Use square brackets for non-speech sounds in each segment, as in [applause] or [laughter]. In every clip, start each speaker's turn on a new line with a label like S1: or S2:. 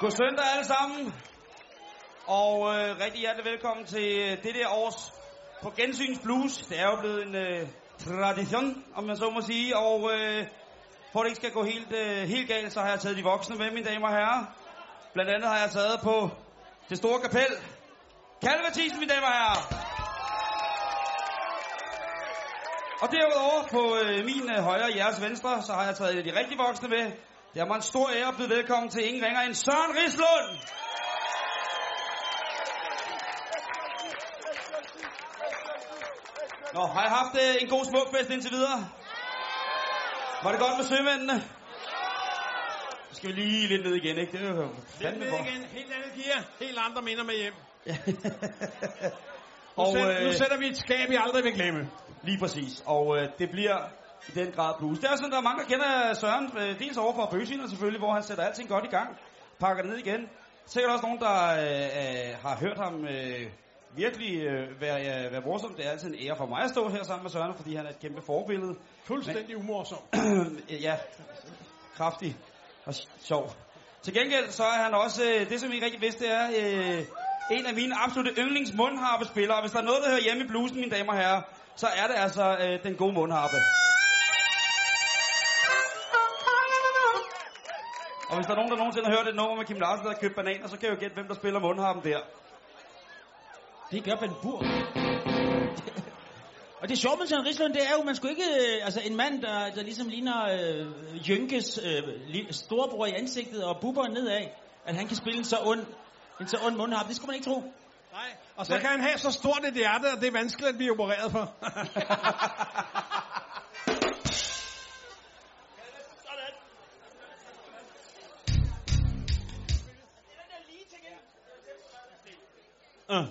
S1: God søndag alle sammen. Og øh, rigtig hjertelig velkommen til øh, det der års på Gensyns Blues. Det er jo blevet en øh, tradition, om man så må sige. Og øh, for at det ikke skal gå helt, øh, helt galt, så har jeg taget de voksne med, mine damer og herrer. Blandt andet har jeg taget på det store kapel. Kalle Mathisen, mine damer og herrer. Og derudover på øh, min øh, højre og jeres venstre, så har jeg taget de rigtige voksne med. Det er mig en stor ære at byde velkommen til ingen ringer end Søren Rislund. Nå, har jeg haft øh, en god smukfest indtil videre? Var det godt med sømændene? Så skal vi lige lidt ned igen, ikke? Det er jo
S2: Lidt
S1: fandme
S2: ned
S1: for.
S2: igen. Helt andet gear. Helt andre minder med hjem. [laughs] Nu,
S1: Og,
S2: sæt, nu
S1: øh,
S2: sætter vi et skab, vi aldrig vil glemme.
S1: Lige præcis. Og øh, det bliver i den grad blues. Det er sådan, der er mange, der kender Søren, øh, dels over fra Bøsiner selvfølgelig, hvor han sætter alting godt i gang, pakker det ned igen. Sikkert også nogen, der øh, øh, har hørt ham øh, virkelig øh, være, øh, være morsom. Det er altid en ære for mig at stå her sammen med Søren, fordi han er et kæmpe forbillede.
S2: Fuldstændig umorsom. [clears throat]
S1: Ja, kraftig og sjov. Til gengæld så er han også, øh, det som I rigtig vidste, er øh, en af mine absolutte yndlings mundharpespillere. Hvis der er noget, der hører hjemme i bluesen, mine damer og herrer, så er det altså øh, den gode mundharpe. Og hvis der er nogen, der nogensinde har hørt et nummer med Kim Larsen, der har købt bananer, så kan jeg jo gætte, hvem der spiller mundharpen der.
S3: Det gør Ben Bur. Og det sjove med Søren Rislund, det er jo, man skulle ikke... øh, Altså en mand, der, der ligesom ligner øh, Jønkes øh, li- storebror i ansigtet og bubber nedad, at han kan spille en så ond, en så ond mundharp. Det skulle man ikke tro.
S2: Nej. Og så
S1: Hvad?
S2: kan han have så stort et hjerte, at det er vanskeligt at blive opereret for. [laughs]
S3: Uh.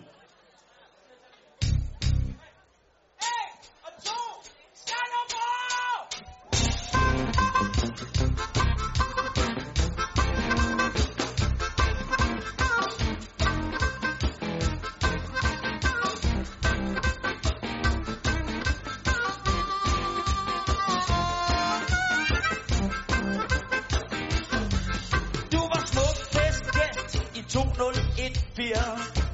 S1: Du var smuk festgæst i 2014.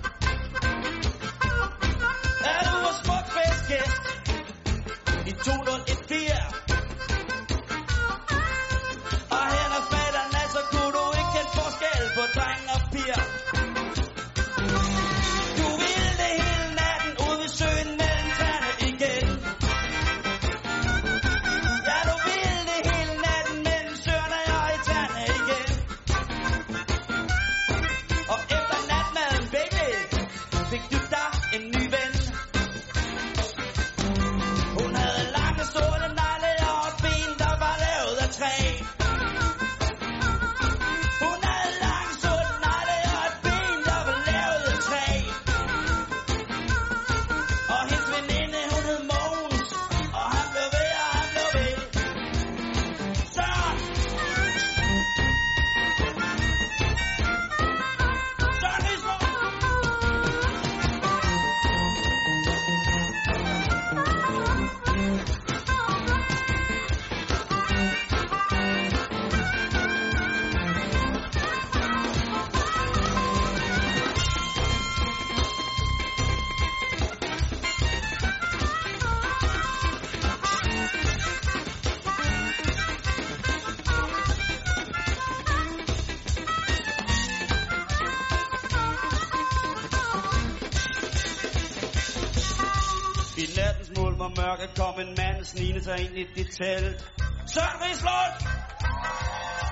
S1: sig ind i dit telt. Søren Rislund!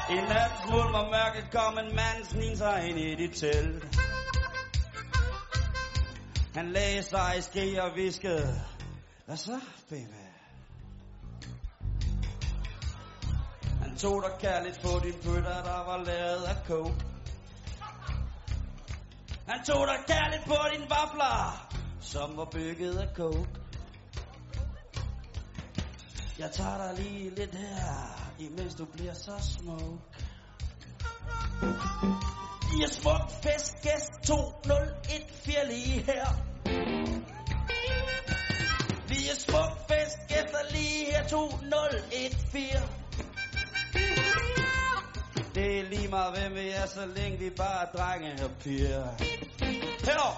S1: I nattens mulm og mørket kom en mand snin sig ind i dit telt. Han lagde sig i ske og viskede. Hvad så, baby? Han tog dig kærligt på din bøtter, der var lavet af coke. Han tog dig kærligt på din vafler, som var bygget af coke. Jeg tager dig lige lidt her, imens du bliver så smuk. I er smuk festgæst 2014 lige her. Vi er smuk festgæster lige her 2014. Det er lige meget, hvem vi er, så længe vi bare er drenge og piger. Hello!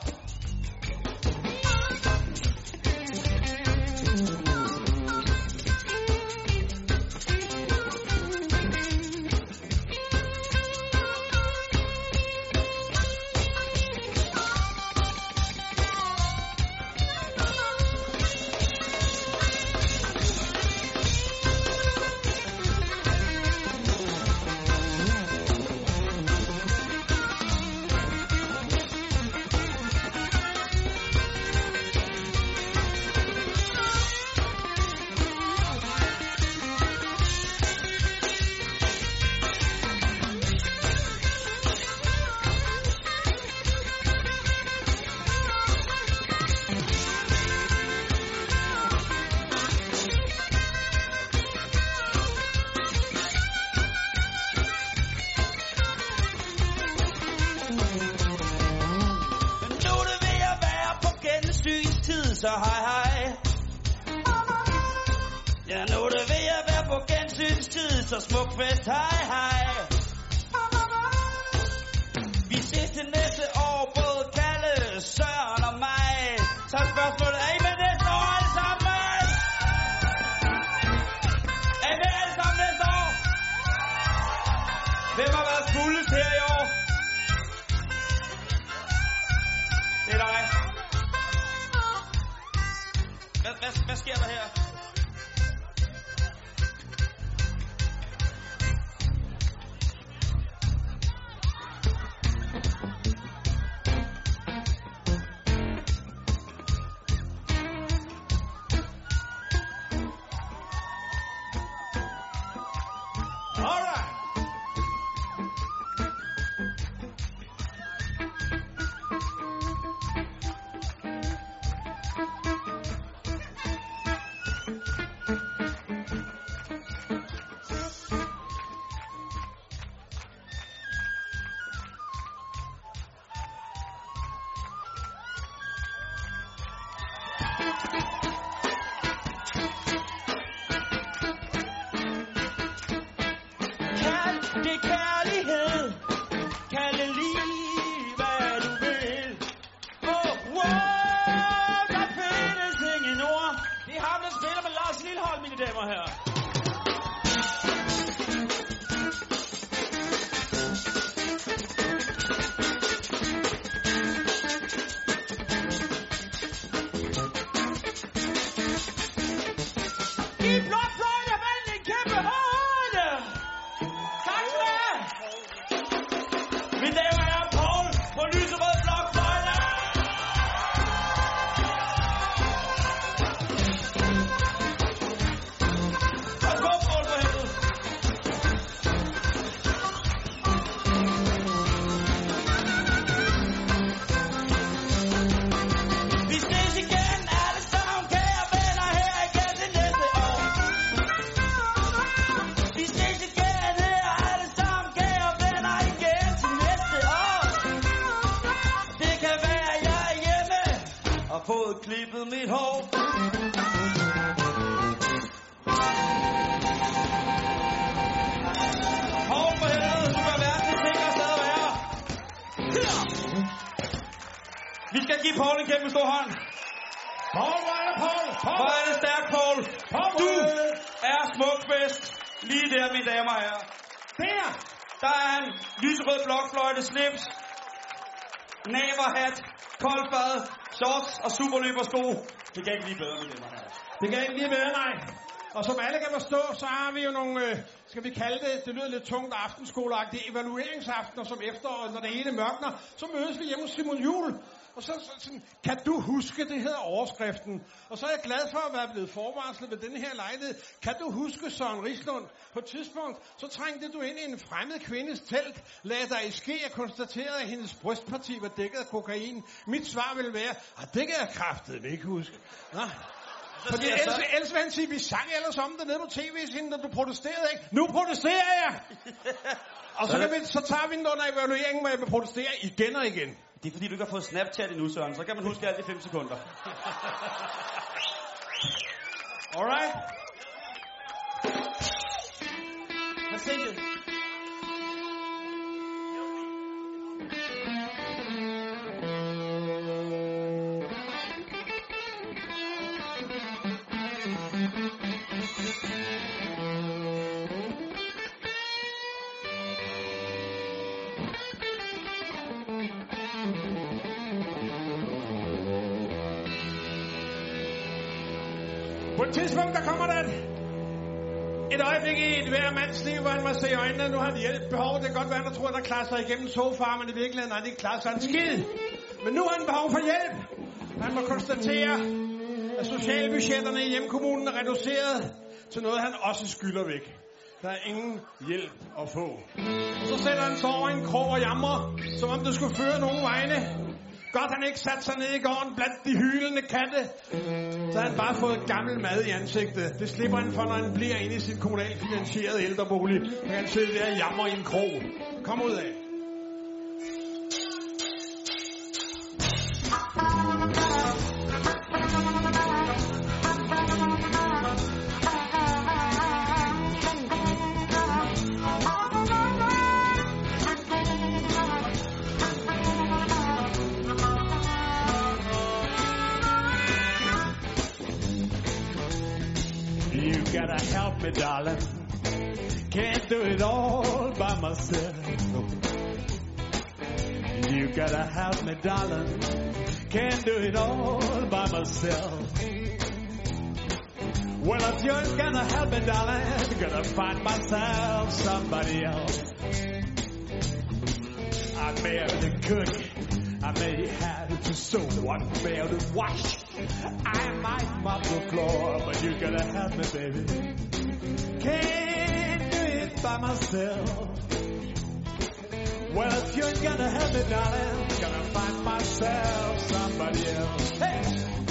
S1: Er I med næste år alle sammen? Er I med alle sammen næste år? Hvem har været fuldest her i år? Det er dig. Hvad, hvad, hvad sker der her? Kald det
S3: og
S1: fået klippet mit hår. Hov for helvede, du ting og stadig være. Her. Vi skal give Paul en kæmpe stor hånd.
S2: Paul, hvor er det, Paul? Paul!
S1: Hvor er det stærkt, Paul.
S2: Paul!
S1: Du er smukfest. Lige der, mine damer og herrer.
S2: Der!
S1: Der er en lyserød blokfløjte, slips, naverhat, koldfad, shorts og superløbersko. Det kan ikke lige bedre, mine damer her.
S2: Det kan ikke lige bedre, nej. Og som alle kan forstå, så har vi jo nogle, øh, skal vi kalde det, det lyder lidt tungt aftenskoleagtigt, evalueringsaftener som efteråret, når det hele mørkner, så mødes vi hjemme hos Simon Jul. Og så, så sådan, kan du huske, det hedder overskriften. Og så er jeg glad for at være blevet forvarslet ved denne her lejlighed. Kan du huske Søren Rislund? På et tidspunkt, så trængte du ind i en fremmed kvindes telt, lagde dig i ske og konstaterede, at hendes brystparti var dækket af kokain. Mit svar ville være, at det kan jeg kraftedeme ikke huske. Nå. Fordi ellers, ellers vil han sige, vi sang ellers om det nede på tv-scenen, da du protesterede, ikke? Nu protesterer jeg! [laughs] Og så, kan vi, så tager vi den under evalueringen, hvor jeg vil protestere igen og igen.
S1: Det er fordi, du ikke har fået Snapchat endnu, Søren. Så kan man huske alt i 5 sekunder.
S2: Alright?
S3: Forsinket.
S2: At se i øjnene, nu har han hjælp behov. Det kan godt være, at der tror, der klarer sig igennem sofaen, men i virkeligheden nej, det ikke klarer sig en skid. Men nu har han behov for hjælp. Han må konstatere, at socialbudgetterne i hjemkommunen er reduceret til noget, han også skylder væk. Der er ingen hjælp at få. Så sætter han sig over en krog og jamrer, som om det skulle føre nogen vegne. Godt han ikke sat sig ned i gården blandt de hylende katte. Så har han bare fået gammel mad i ansigtet. Det slipper han for, når han bliver inde i sit kommunalt finansierede ældrebolig. Kan han sidde der og jammer i en krog. Kom ud af.
S4: It all by myself. You gotta help me, darling. Can't do it all by myself. Well, if you're gonna help me, darling, gonna find myself somebody else. I may have to cook. I may have to sew. I may have to wash. I might mop the floor, but you gotta help me, baby. Can't by myself. Well, if you're gonna help me, darling, gonna find myself somebody else. Hey!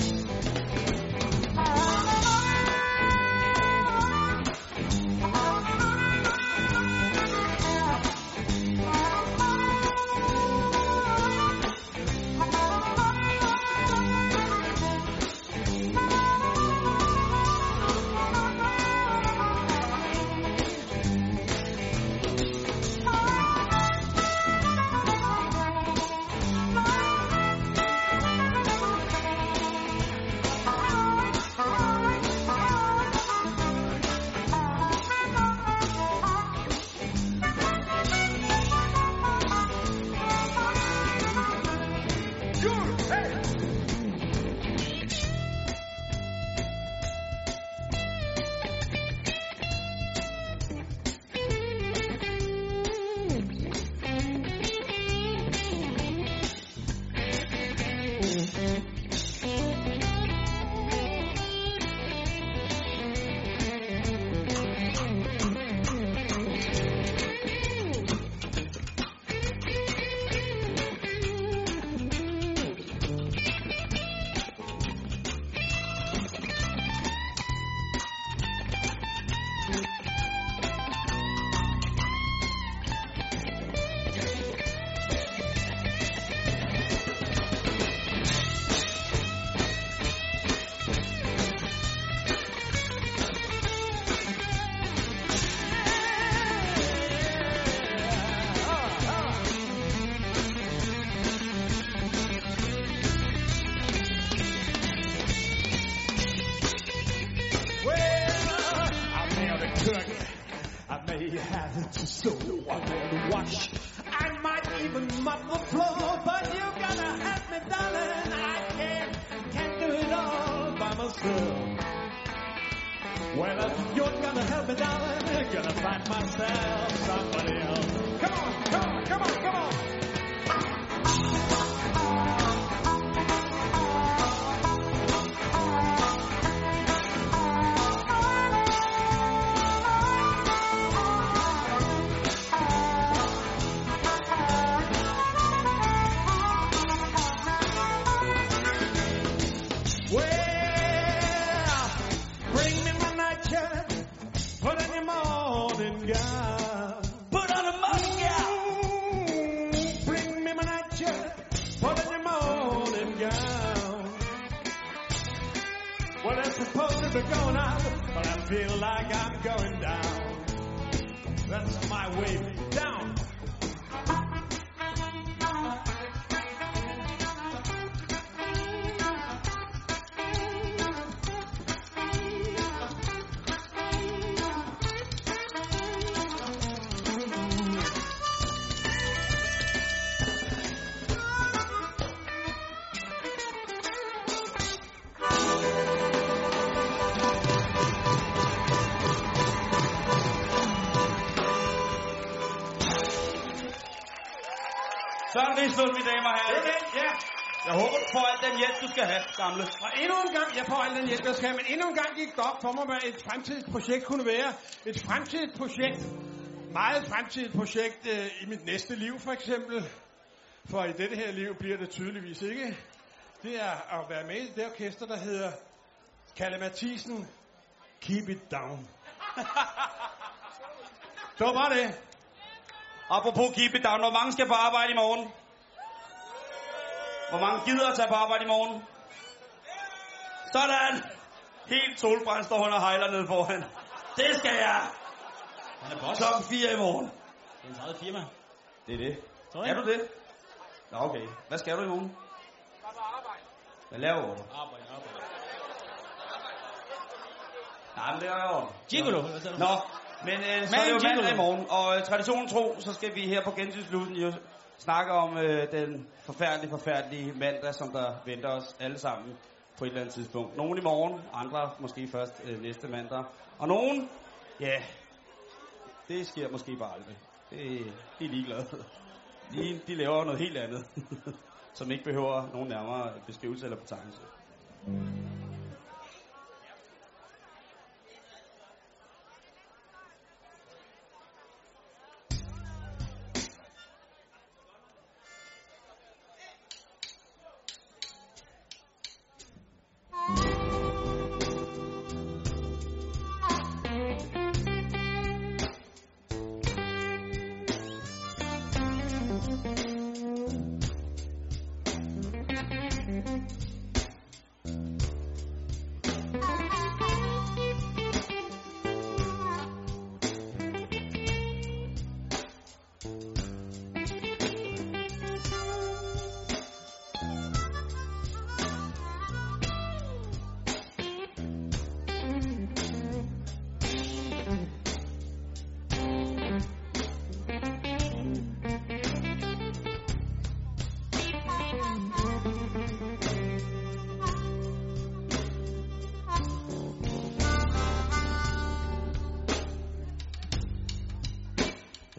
S4: Mop the floor, but you gotta help me, darling. I can't, can't do it all by myself. Well, if you're gonna help me, darling, I'm gonna find myself somebody else. Come on, come on, come on, come on. To be going but I feel like I'm going down. That's my way
S1: Rigslund, mine damer og
S2: Det
S1: herrer.
S2: er det, ja.
S1: Jeg håber, du får al den hjælp, du skal have, gamle.
S2: Og endnu en gang, jeg får al den hjælp, jeg skal have, men endnu en gang gik det op for mig, hvad et fremtidigt projekt kunne være. Et fremtidigt projekt, meget fremtidigt projekt øh, i mit næste liv for eksempel. For i dette her liv bliver det tydeligvis ikke. Det er at være med i det orkester, der hedder Kalle Mathisen, Keep It Down. [laughs] det var bare det.
S1: Apropos keep it down, hvor mange skal på arbejde i morgen? Hvor mange gider at tage på arbejde i morgen? Sådan! Helt solbrændt står hun og hejler ned foran. Det skal jeg!
S3: Han er boss.
S1: Klokken 4 i morgen.
S3: Det er en eget firma.
S1: Det er det.
S3: Tror
S1: Er du det? Nå, okay. Hvad skal du i morgen? Hvad laver du?
S3: Arbejde, arbejde.
S1: Nej, men det er jo...
S3: Gigolo, hvad sagde du?
S1: Nå, men øh, så
S3: Man
S1: er det jo
S3: gigolo.
S1: mandag i morgen, og øh, traditionen tro, så skal vi her på Gensynslusen jo snakke om øh, den forfærdelige, forfærdelige mandag, som der venter os alle sammen på et eller andet tidspunkt. Nogle i morgen, andre måske først øh, næste mandag. Og nogen, ja, det sker måske bare aldrig. Det, de er ligeglade. De, de laver noget helt andet, [laughs] som ikke behøver nogen nærmere beskrivelse eller betegnelse.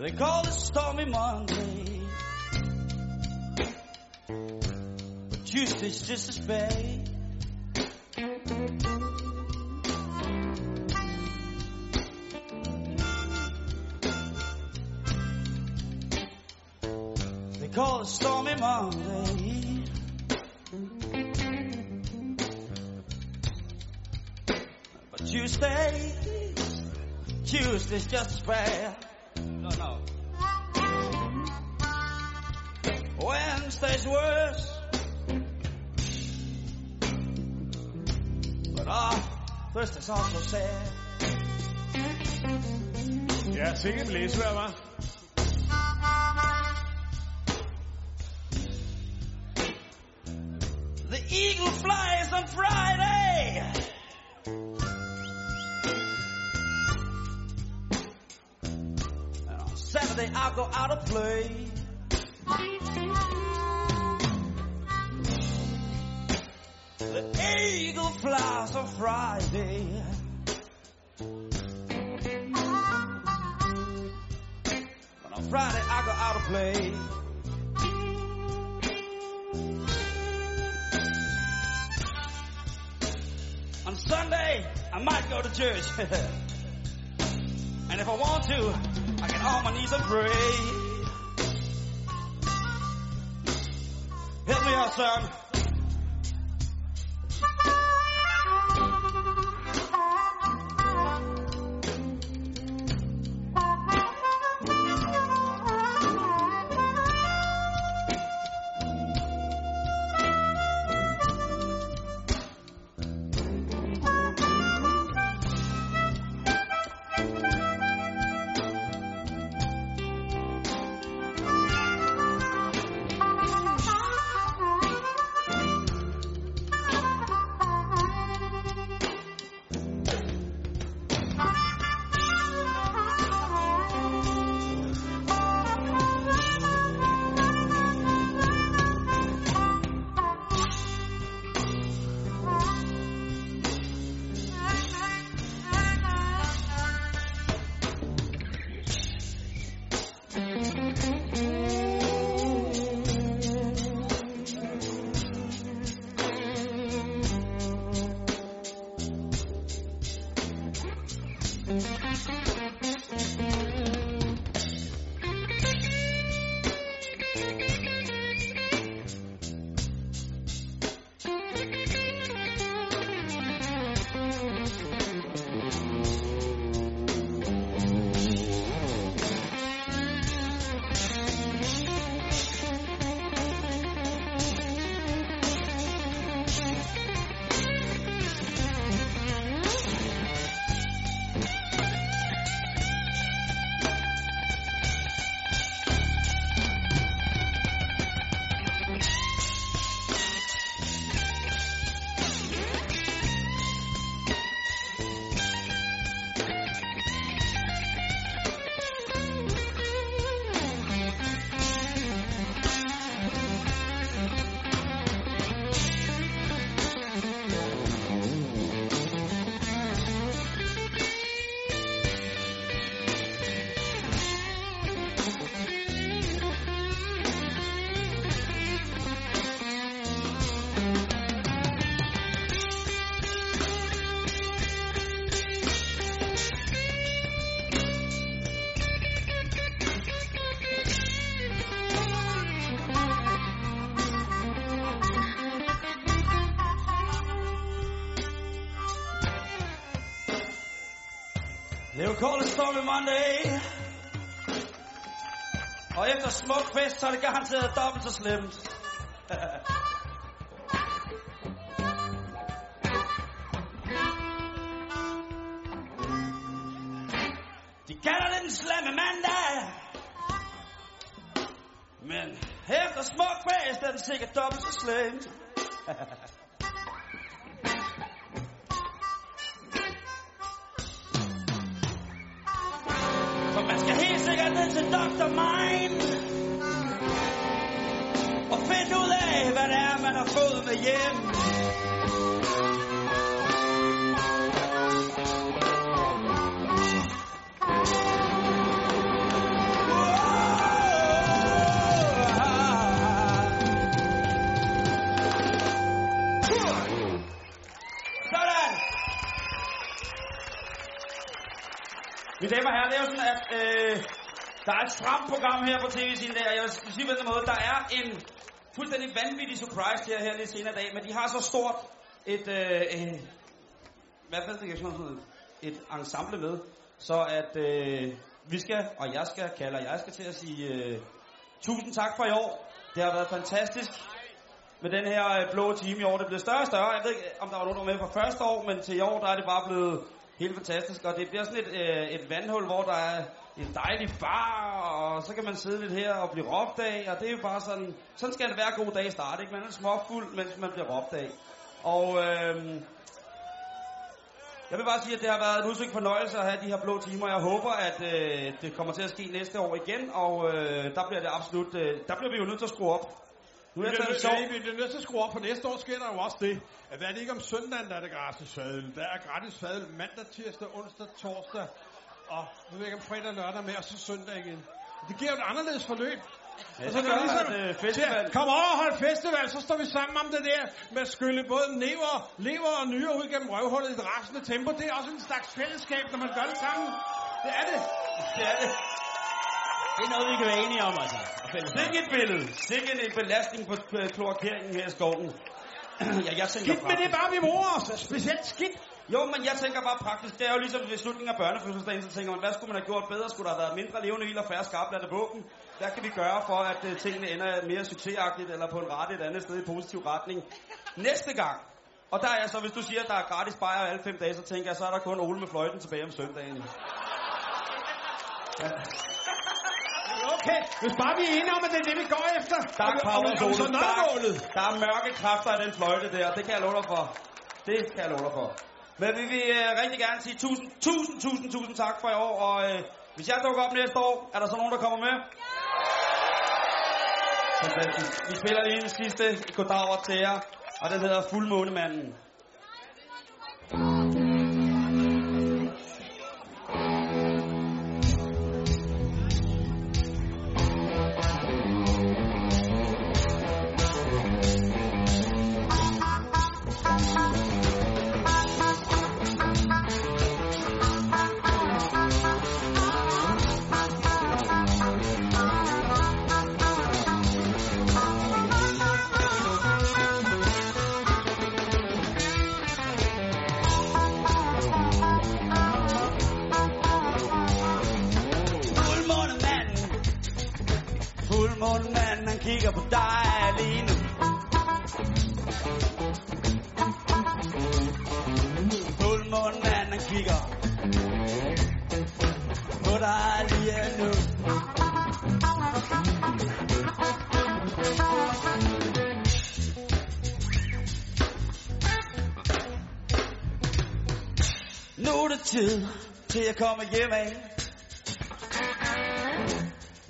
S1: They call it Stormy Monday. But Tuesday's just as bad. They call it Stormy Monday. But Tuesday, Tuesday's just as bad. Wednesday's worse. But ah, Thursday's also sad.
S2: Ja, sikkert læsevær, var.
S1: The eagle flies on Friday. And on Saturday I'll go out to play. Eagle flies on Friday. But on Friday I go out to play. On Sunday, I might go to church. [laughs] and if I want to, I get on my knees and pray. Help me out, son. They will call it Stormy Monday. Og efter smuk fest, så er det garanteret dobbelt så slemt. [laughs] De kalder det den slemme mandag. Men efter smuk fest er den sikkert dobbelt så slemt. Hvad det er, man har fået med hjem Sådan! Mine damer og herrer, det er jo sådan, at øh, der er et stramt program her på tv-siden der. Jeg vil sige på den måde, der er en fuldstændig vanvittig surprise her, her lidt senere i dag, men de har så stort et, øh, øh, hvad fanden det, sådan noget, et ensemble med, så at øh, vi skal, og jeg skal, kalder jeg skal til at sige øh, tusind tak for i år. Det har været fantastisk med den her øh, blå time i år. Det er blevet større og større. Jeg ved ikke, om der var nogen, der var med fra første år, men til i år, der er det bare blevet helt fantastisk. Og det bliver sådan et, øh, et vandhul, hvor der er en dejlig bar, og så kan man sidde lidt her og blive råbt af. Og det er jo bare sådan, sådan skal det hver god dag starte, ikke? Man er småfuld, mens man bliver råbt af. Og øh, jeg vil bare sige, at det har været en udsøgt fornøjelse at have de her blå timer. Jeg håber, at øh, det kommer til at ske næste år igen, og øh, der bliver det absolut, øh, der bliver vi jo nødt til at skrue op. Nu er jeg taget sjov.
S2: vi bliver nødt til at skrue op, for næste år sker der jo også det, at hvad er det ikke om søndagen, der er det gratis fadel. Der er gratis fadel mandag, tirsdag, onsdag, torsdag, og nu ved jeg ikke om fredag og lørdag med, og så søndag igen. Det giver jo et anderledes forløb.
S1: Ja,
S2: Altså,
S1: det
S2: det er
S1: gør,
S2: ligesom,
S1: at, øh, festival-
S2: Kom over og hold festival, så står vi sammen om det der med at skylle både lever, lever og nyre ud gennem røvhullet i et rasende tempo. Det er også en slags fællesskab, når man gør det sammen. Det er det.
S1: Det er det.
S3: Det er noget, vi kan være enige om, altså. Og.
S1: Sikke et billede. Sikke en belastning på øh, kloakeringen her i skoven. [clears throat] ja, jeg tænker
S2: Skidt med det bare, vi bruger os. Specielt skidt.
S1: Jo, men jeg tænker bare praktisk. Det er jo ligesom ved slutningen af børnefødselsdagen, så tænker man, hvad skulle man have gjort bedre? Skulle der have været mindre levende ild og færre skarplatte våben? Hvad kan vi gøre for, at uh, tingene ender mere succesagtigt, eller på en rette et andet sted i positiv retning? Næste gang, og der er så, hvis du siger, at der er gratis bajer alle fem dage, så tænker jeg, så er der kun Ole med fløjten tilbage om søndagen.
S2: Okay, hvis bare vi er enige om, at det er det, vi går efter.
S1: Der er
S2: så
S1: Ole. Der, der er mørke kræfter i den fløjte der. Det kan jeg love dig for. Det kan jeg love dig for. Men vi vil øh, rigtig gerne sige tusind, tusind, tusind, tusind tak for i år. Og øh, hvis jeg dukker op næste år, er der så nogen, der kommer med? Fantastisk. Vi spiller lige en sidste goddag til jer. Og den hedder Fuldmånemanden kigger på dig lige nu Nu er det tid til at komme hjem af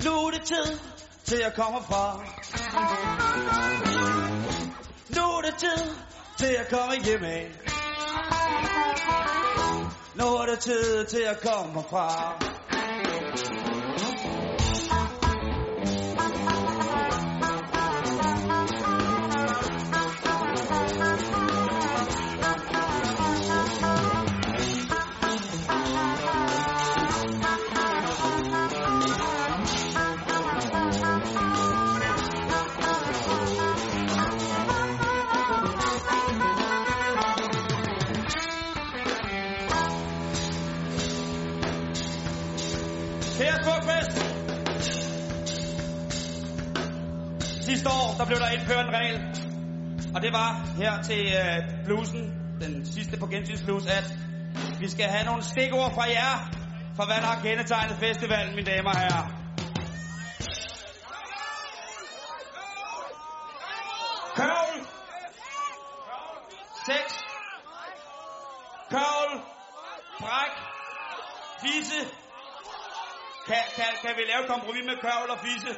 S1: nu er det tid til at komme fra. Nu er det tid til at komme hjem af. Nu er det tid til at komme fra. Kære fest! Sidste år, der blev der indført en regel. Og det var her til øh, bluesen, den sidste på gensynsblues, at vi skal have nogle stikord fra jer, for hvad der har kendetegnet festivalen, mine damer og herrer. Kan, vi lave kompromis med kørvel og fisse?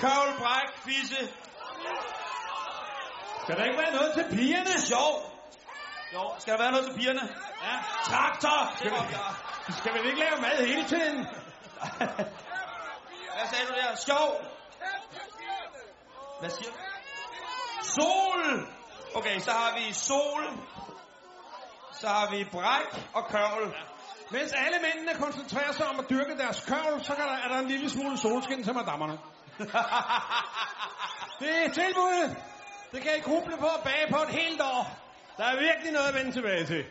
S1: Kørvel, bræk, fisse.
S2: Skal der ikke være noget til pigerne?
S1: Sjov. Jo, skal der være noget til pigerne?
S2: Ja.
S1: Traktor.
S2: Skal vi, skal vi ikke lave mad hele tiden? [laughs]
S1: Hvad sagde du der? Sjov. Hvad siger du? Sol. Okay, så har vi sol. Så har vi bræk og kørvel.
S2: Mens alle mændene koncentrerer sig om at dyrke deres kørvel, så der, er der en lille smule solskin til madammerne. [laughs] Det er tilbuddet. Det kan I gruble på at bage på et helt år. Der er virkelig noget at vende tilbage til.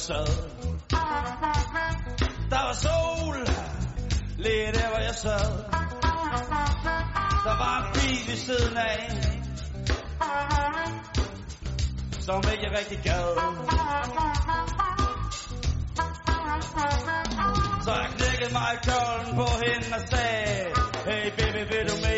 S1: Sad. Der var sol, lige der hvor jeg sad. Der var en bil ved siden af, som ikke rigtig gad. Så jeg knækkede mig i køllen på hende og sagde, Hey baby, vil du med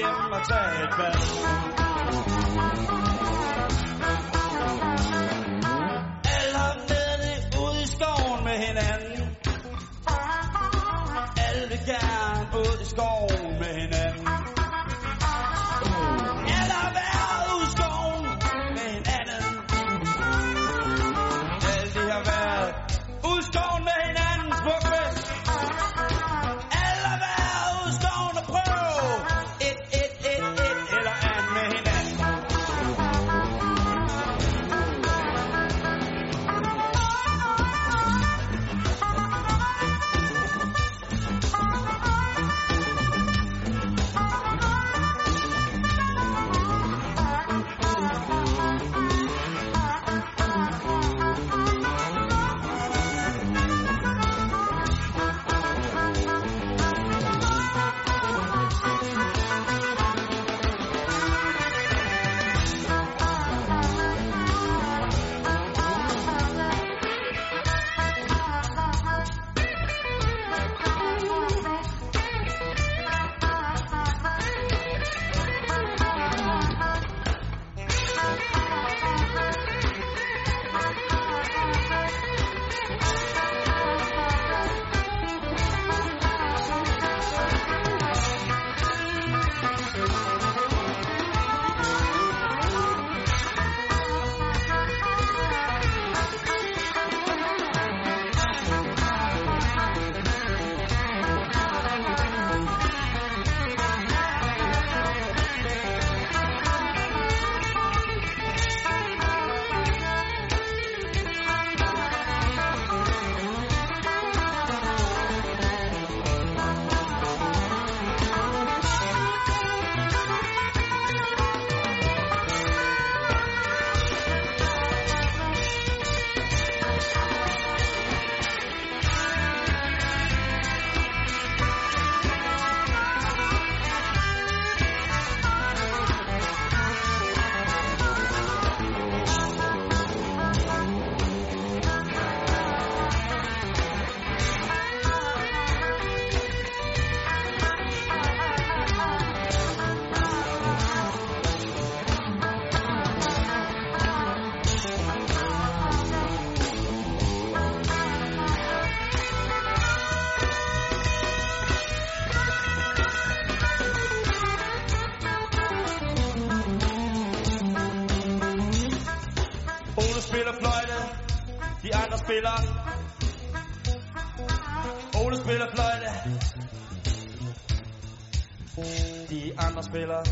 S1: spiller.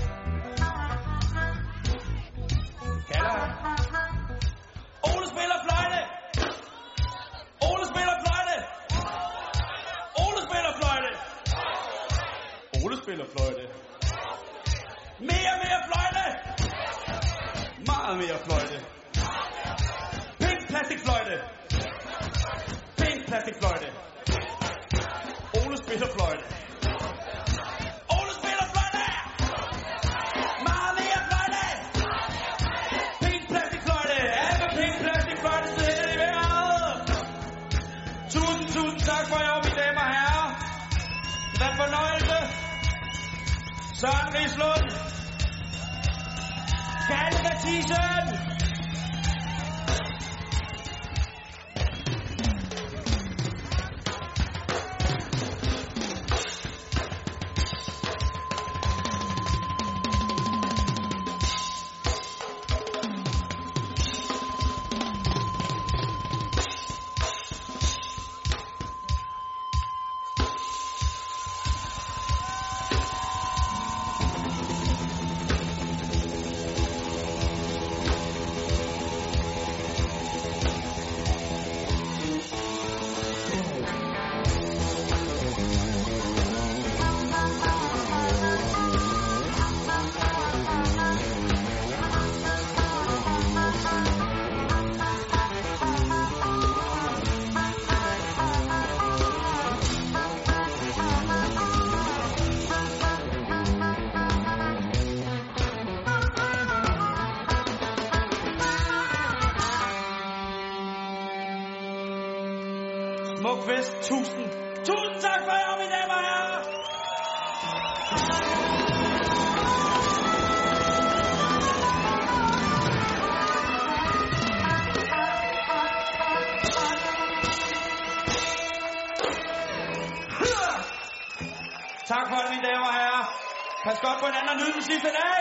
S1: Kalder han. Ole spiller fløjte. Ole spiller fløjte. Ole spiller fløjte. Ole spiller fløjte. Mere, mere fløjte. Meget mere fløjte. Pink plastikfløjte. Pink plastikfløjte. Søren Rislund. Kalle Mathisen. Smuk Tak for det,